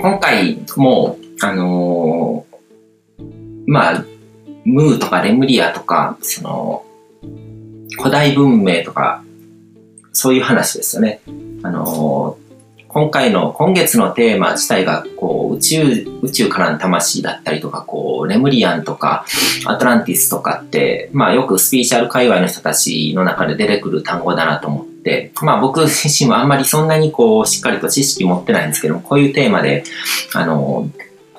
今回も、あのまあ、ムーとかレムリアとか、その、古代文明とか、そういう話ですよね。あの今回の、今月のテーマ自体が、こう、宇宙、宇宙からの魂だったりとか、こう、レムリアンとか、アトランティスとかって、まあよくスピーチャル界隈の人たちの中で出てくる単語だなと思って、まあ僕自身もあんまりそんなにこう、しっかりと知識持ってないんですけど、こういうテーマで、あの、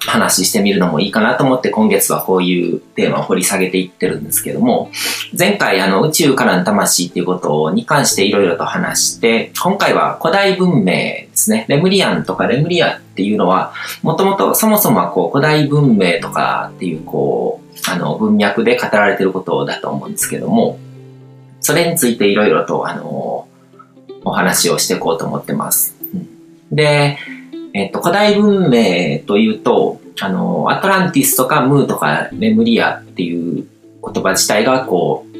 話してみるのもいいかなと思って今月はこういうテーマを掘り下げていってるんですけども、前回あの宇宙からの魂っていうことに関していろいろと話して、今回は古代文明ですね。レムリアンとかレムリアっていうのは、もともとそもそもはこう古代文明とかっていうこう、あの文脈で語られてることだと思うんですけども、それについていろいろとあの、お話をしていこうと思ってます。で、えっと、古代文明というと、あの、アトランティスとかムーとかレムリアっていう言葉自体が、こう、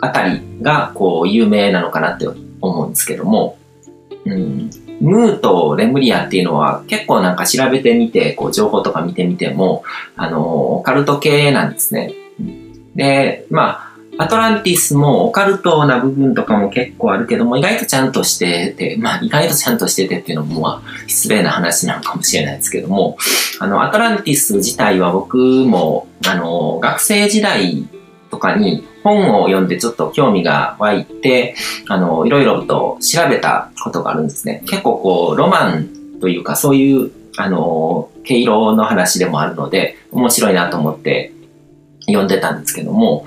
あたりが、こう、有名なのかなって思うんですけども、うん、ムーとレムリアっていうのは結構なんか調べてみて、こう、情報とか見てみても、あの、オカルト系なんですね。で、まあ、アトランティスもオカルトな部分とかも結構あるけども、意外とちゃんとしてて、まあ意外とちゃんとしててっていうのもまあ失礼な話なのかもしれないですけども、あの、アトランティス自体は僕も、あの、学生時代とかに本を読んでちょっと興味が湧いて、あの、いろいろと調べたことがあるんですね。結構こう、ロマンというかそういう、あの、毛色の話でもあるので、面白いなと思って読んでたんですけども、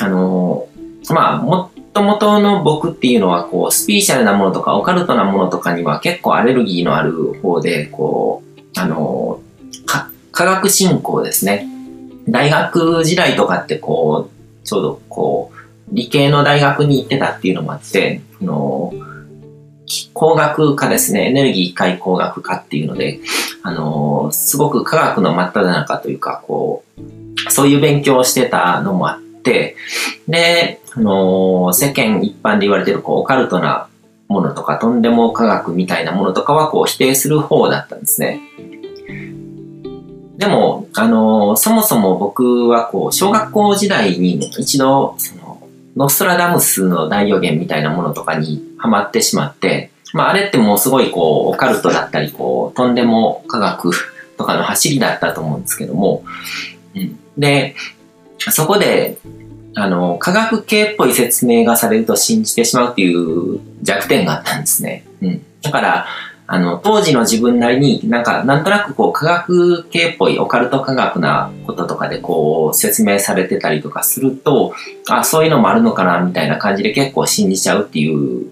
あの、まあ、もともとの僕っていうのは、こう、スピーシャルなものとか、オカルトなものとかには結構アレルギーのある方で、こう、あの、科学進行ですね。大学時代とかってこう、ちょうどこう、理系の大学に行ってたっていうのもあって、あの、工学科ですね、エネルギー機械工学科っていうので、あの、すごく科学の真っ只中というか、こう、そういう勉強をしてたのもあって、、で、あのー、世間一般で言われてるこうオカルトなものとか、とんでも科学みたいなものとかはこう否定する方だったんですね。でも、あのー、そもそも僕はこう、小学校時代に一度、その、ノストラダムスの大予言みたいなものとかにハマってしまって、まあ、あれってもうすごいこう、オカルトだったり、こう、とんでも科学とかの走りだったと思うんですけども、うん、で、そこで、あの、科学系っぽい説明がされると信じてしまうっていう弱点があったんですね。うん。だから、あの、当時の自分なりになんか、なんとなくこう、科学系っぽいオカルト科学なこととかでこう、説明されてたりとかすると、あ、そういうのもあるのかな、みたいな感じで結構信じちゃうっていう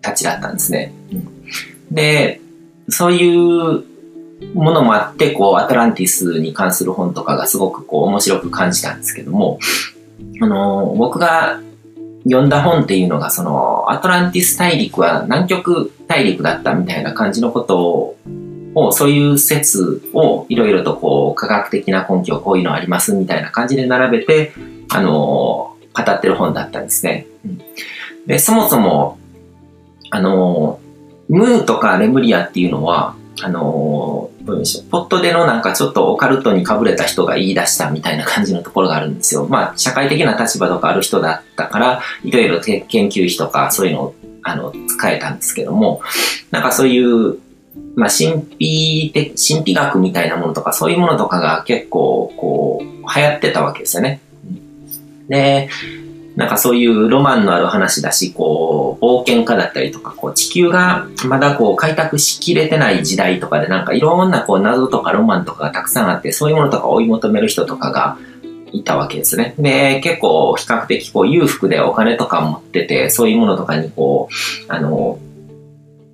たちだったんですね。うん、で、そういうものもあって、こう、アトランティスに関する本とかがすごくこう、面白く感じたんですけども、あの、僕が読んだ本っていうのが、その、アトランティス大陸は南極大陸だったみたいな感じのことを、をそういう説をいろいろとこう、科学的な根拠、こういうのありますみたいな感じで並べて、あの、語ってる本だったんですね。うんで、そもそも、あの、ムーとかレムリアっていうのは、あのどうでしょう、ポットでのなんかちょっとオカルトにかぶれた人が言い出したみたいな感じのところがあるんですよ。まあ、社会的な立場とかある人だったから、いろいろ研究費とかそういうのを、あの、使えたんですけども、なんかそういう、まあ、神秘的、神秘学みたいなものとか、そういうものとかが結構、こう、流行ってたわけですよね。で、なんかそういうロマンのある話だし、こう、冒険家だったりとか、こう、地球がまだこう、開拓しきれてない時代とかで、なんかいろんなこう、謎とかロマンとかがたくさんあって、そういうものとか追い求める人とかがいたわけですね。で、結構比較的こう、裕福でお金とか持ってて、そういうものとかにこう、あの、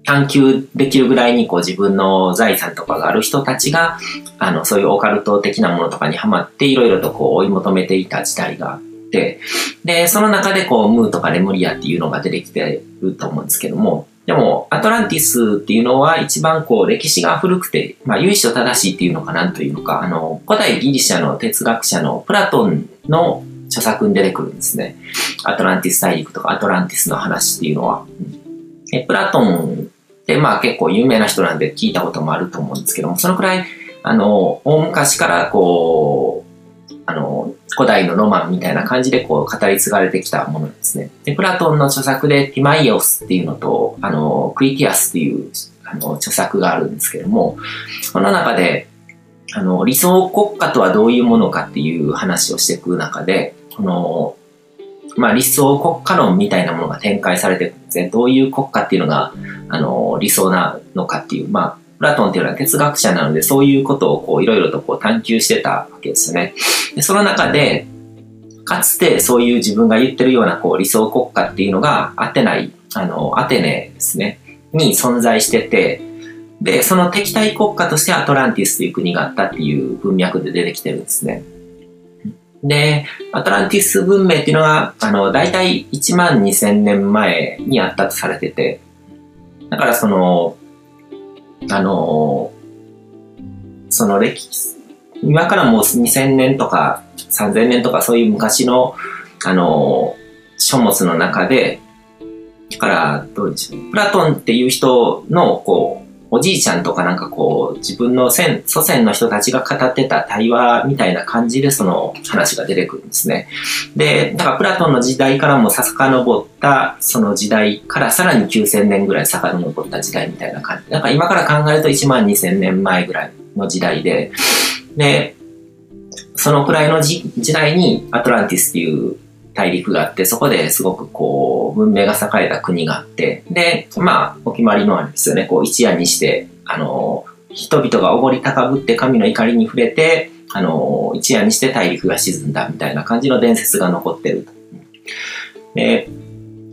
探求できるぐらいにこう自分の財産とかがある人たちが、あの、そういうオカルト的なものとかにハマっていろいろとこう追い求めていた時代があっ、で、その中でこう、ムーとかレムリアっていうのが出てきてると思うんですけども、でも、アトランティスっていうのは一番こう、歴史が古くて、まあ、由緒正しいっていうのかなというのか、あの、古代ギリシャの哲学者のプラトンの著作に出てくるんですね。アトランティス大陸とかアトランティスの話っていうのは。えプラトンで、まあ結構有名な人なんで聞いたこともあると思うんですけども、そのくらい、あの、大昔からこう、あの、古代のロマンみたいな感じでこう語り継がれてきたものですね。で、プラトンの著作でティマイオスっていうのと、あの、クリティアスっていうあの著作があるんですけども、この中で、あの、理想国家とはどういうものかっていう話をしていく中で、この、まあ理想国家論みたいなものが展開されてるんですね。どういう国家っていうのが、あの、理想なのかっていう、まあ、プラトンっていうのは哲学者なので、そういうことをこう、いろいろとこう探求してたわけですよね。で、その中で、かつてそういう自分が言ってるようなこう理想国家っていうのが、アテナイ、あの、アテネですね、に存在してて、で、その敵対国家としてアトランティスという国があったっていう文脈で出てきてるんですね。で、アトランティス文明っていうのは、あの、大体1万2000年前にあったとされてて、だからその、あの、その歴史、今からもう2000年とか3000年とかそういう昔の、あの、書物の中で、から、どうでしょう。プラトンっていう人の、こう、おじいちゃんとかなんかこう、自分の先祖先の人たちが語ってた対話みたいな感じでその話が出てくるんですね。で、だからプラトンの時代からも遡ったその時代からさらに9000年ぐらい遡った時代みたいな感じ。だか今から考えると1万2000年前ぐらいの時代で、で、そのくらいの時代にアトランティスっていう大陸があって、そこですごくこう、文明が栄えた国があって、で、まあ、お決まりのあれですよね、こう、一夜にして、あの、人々がおごり高ぶって神の怒りに触れて、あの、一夜にして大陸が沈んだみたいな感じの伝説が残ってる。で、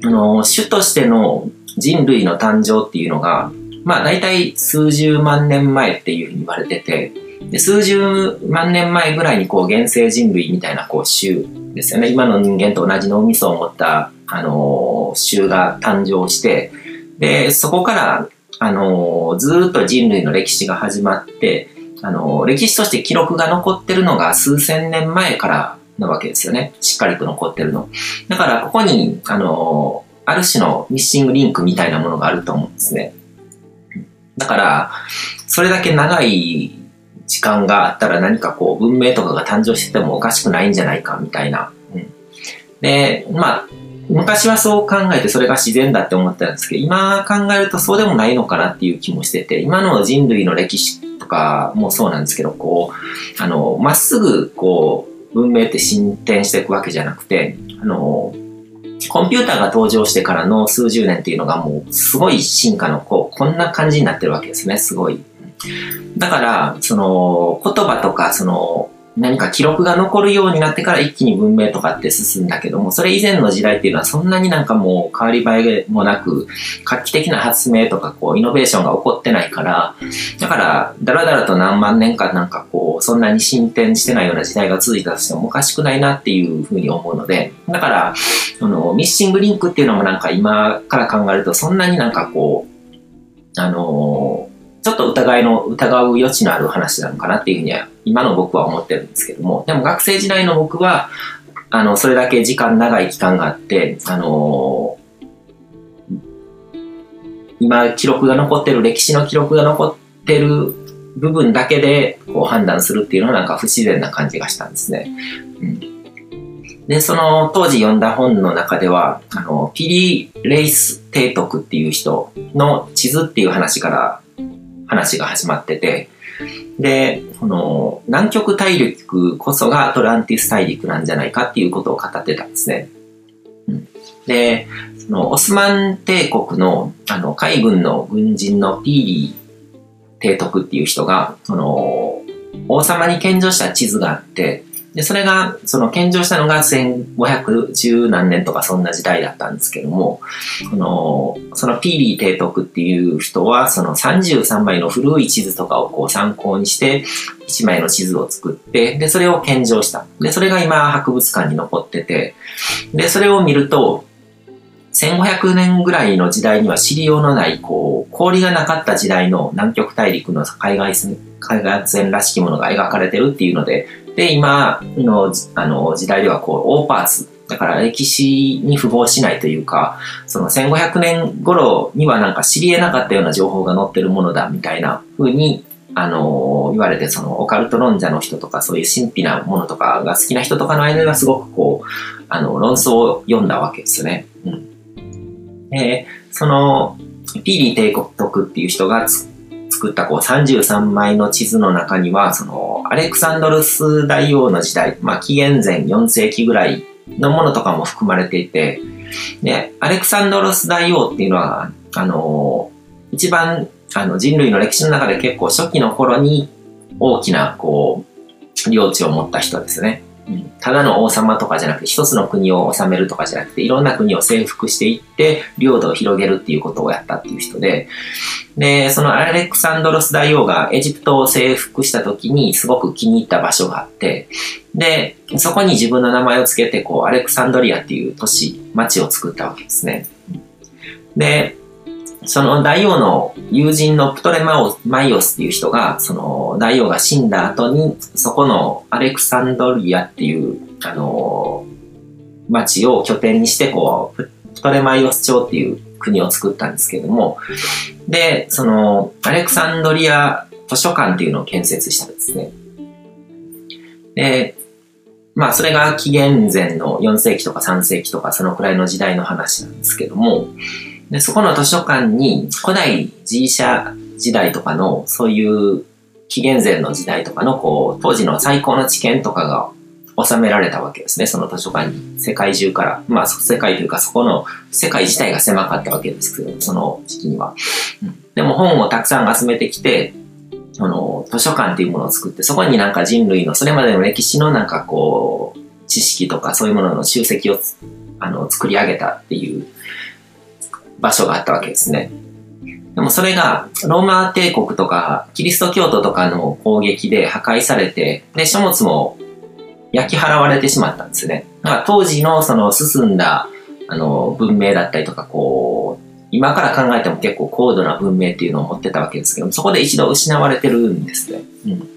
あの、種としての人類の誕生っていうのが、まあ大体数十万年前っていうふうに言われてて、で数十万年前ぐらいにこう原生人類みたいなこう種ですよね。今の人間と同じ脳みそを持った、あのー、種が誕生して、で、そこから、あの、ずっと人類の歴史が始まって、あの、歴史として記録が残ってるのが数千年前からなわけですよね。しっかりと残ってるの。だから、ここに、あのある種のミッシングリンクみたいなものがあると思うんですね。だから、それだけ長い時間があったら何かこう文明とかが誕生しててもおかしくないんじゃないかみたいな。うん、で、まあ、昔はそう考えてそれが自然だって思ったんですけど、今考えるとそうでもないのかなっていう気もしてて、今の人類の歴史とかもそうなんですけど、こう、あの、まっすぐこう、文明って進展していくわけじゃなくて、あの、コンピューターが登場してからの数十年っていうのがもうすごい進化のこう、こんな感じになってるわけですね、すごい。だから、その、言葉とか、その、何か記録が残るようになってから一気に文明とかって進んだけども、それ以前の時代っていうのはそんなになんかもう変わり映えもなく、画期的な発明とかこう、イノベーションが起こってないから、だから、だらだらと何万年間なんかこう、そんなに進展してないような時代が続いたとしてもおかしくないなっていうふうに思うので、だから、その、ミッシングリンクっていうのもなんか今から考えるとそんなになんかこう、あのちょっと疑いの、疑う余地のある話なのかなっていうふうには、今の僕は思ってるんですけども、でも学生時代の僕は、あの、それだけ時間長い期間があって、あの、今記録が残ってる、歴史の記録が残ってる部分だけでこう判断するっていうのはなんか不自然な感じがしたんですね。うん、で、その当時読んだ本の中では、あの、ピリ・レイス提督っていう人の地図っていう話から話が始まってて、で、この南極大陸こそがアトランティス大陸なんじゃないかっていうことを語ってたんですね。うん、で、そのオスマン帝国のあの海軍の軍人のピーリー提督っていう人が、その王様に献上した地図があって、で、それが、その献上したのが1510何年とかそんな時代だったんですけども、この、そのピーリー提督っていう人は、その33枚の古い地図とかをこう参考にして、1枚の地図を作って、で、それを献上した。で、それが今博物館に残ってて、で、それを見ると、1500年ぐらいの時代には知りようのない、こう、氷がなかった時代の南極大陸の海外線、海岸線らしきものが描かれてるっていうので、で、今のあの時代ではこう、オーパーツ、だから歴史に符合しないというか、その1500年頃にはなんか知り得なかったような情報が載ってるものだみたいな風に、あの、言われて、そのオカルト論者の人とか、そういう神秘なものとかが好きな人とかの間ではすごくこう、あの、論争を読んだわけですね。うん。で、その、ピーリー帝国っていう人が作ったこう33枚の地図の中には、その、アレクサンドルス大王の時代、まあ、紀元前4世紀ぐらいのものとかも含まれていて、で、アレクサンドロス大王っていうのは、あの、一番あの人類の歴史の中で結構初期の頃に大きな、こう、領地を持った人ですね。ただの王様とかじゃなくて、一つの国を治めるとかじゃなくて、いろんな国を征服していって、領土を広げるっていうことをやったっていう人で、で、そのアレクサンドロス大王がエジプトを征服した時にすごく気に入った場所があって、で、そこに自分の名前を付けて、こう、アレクサンドリアっていう都市、町を作ったわけですね。で、その大王の友人のプトレマオマイオスっていう人が、その大王が死んだ後に、そこのアレクサンドリアっていう、あの、町を拠点にして、こう、プトレマイオス朝っていう国を作ったんですけども、で、その、アレクサンドリア図書館っていうのを建設したんですね。で、まあ、それが紀元前の4世紀とか3世紀とか、そのくらいの時代の話なんですけども、で、そこの図書館に古代ギリシャ時代とかのそういう紀元前の時代とかのこう当時の最高の知見とかが収められたわけですね、その図書館に。世界中から。まあ、世界というか、そこの世界自体が狭かったわけですけど、その時期には。うん、でも本をたくさん集めてきて、その図書館っていうものを作って、そこになんか人類のそれまでの歴史のなんかこう、知識とかそういうものの集積をあの作り上げたっていう場所があったわけですね。でもそれがローマ帝国とかキリスト教徒とかの攻撃で破壊されて、で、書物も焼き払われてしまったんですね。だから当時のその進んだあの文明だったりとか、こう、今から考えても結構高度な文明っていうのを持ってたわけですけどそこで一度失われてるんですね。うん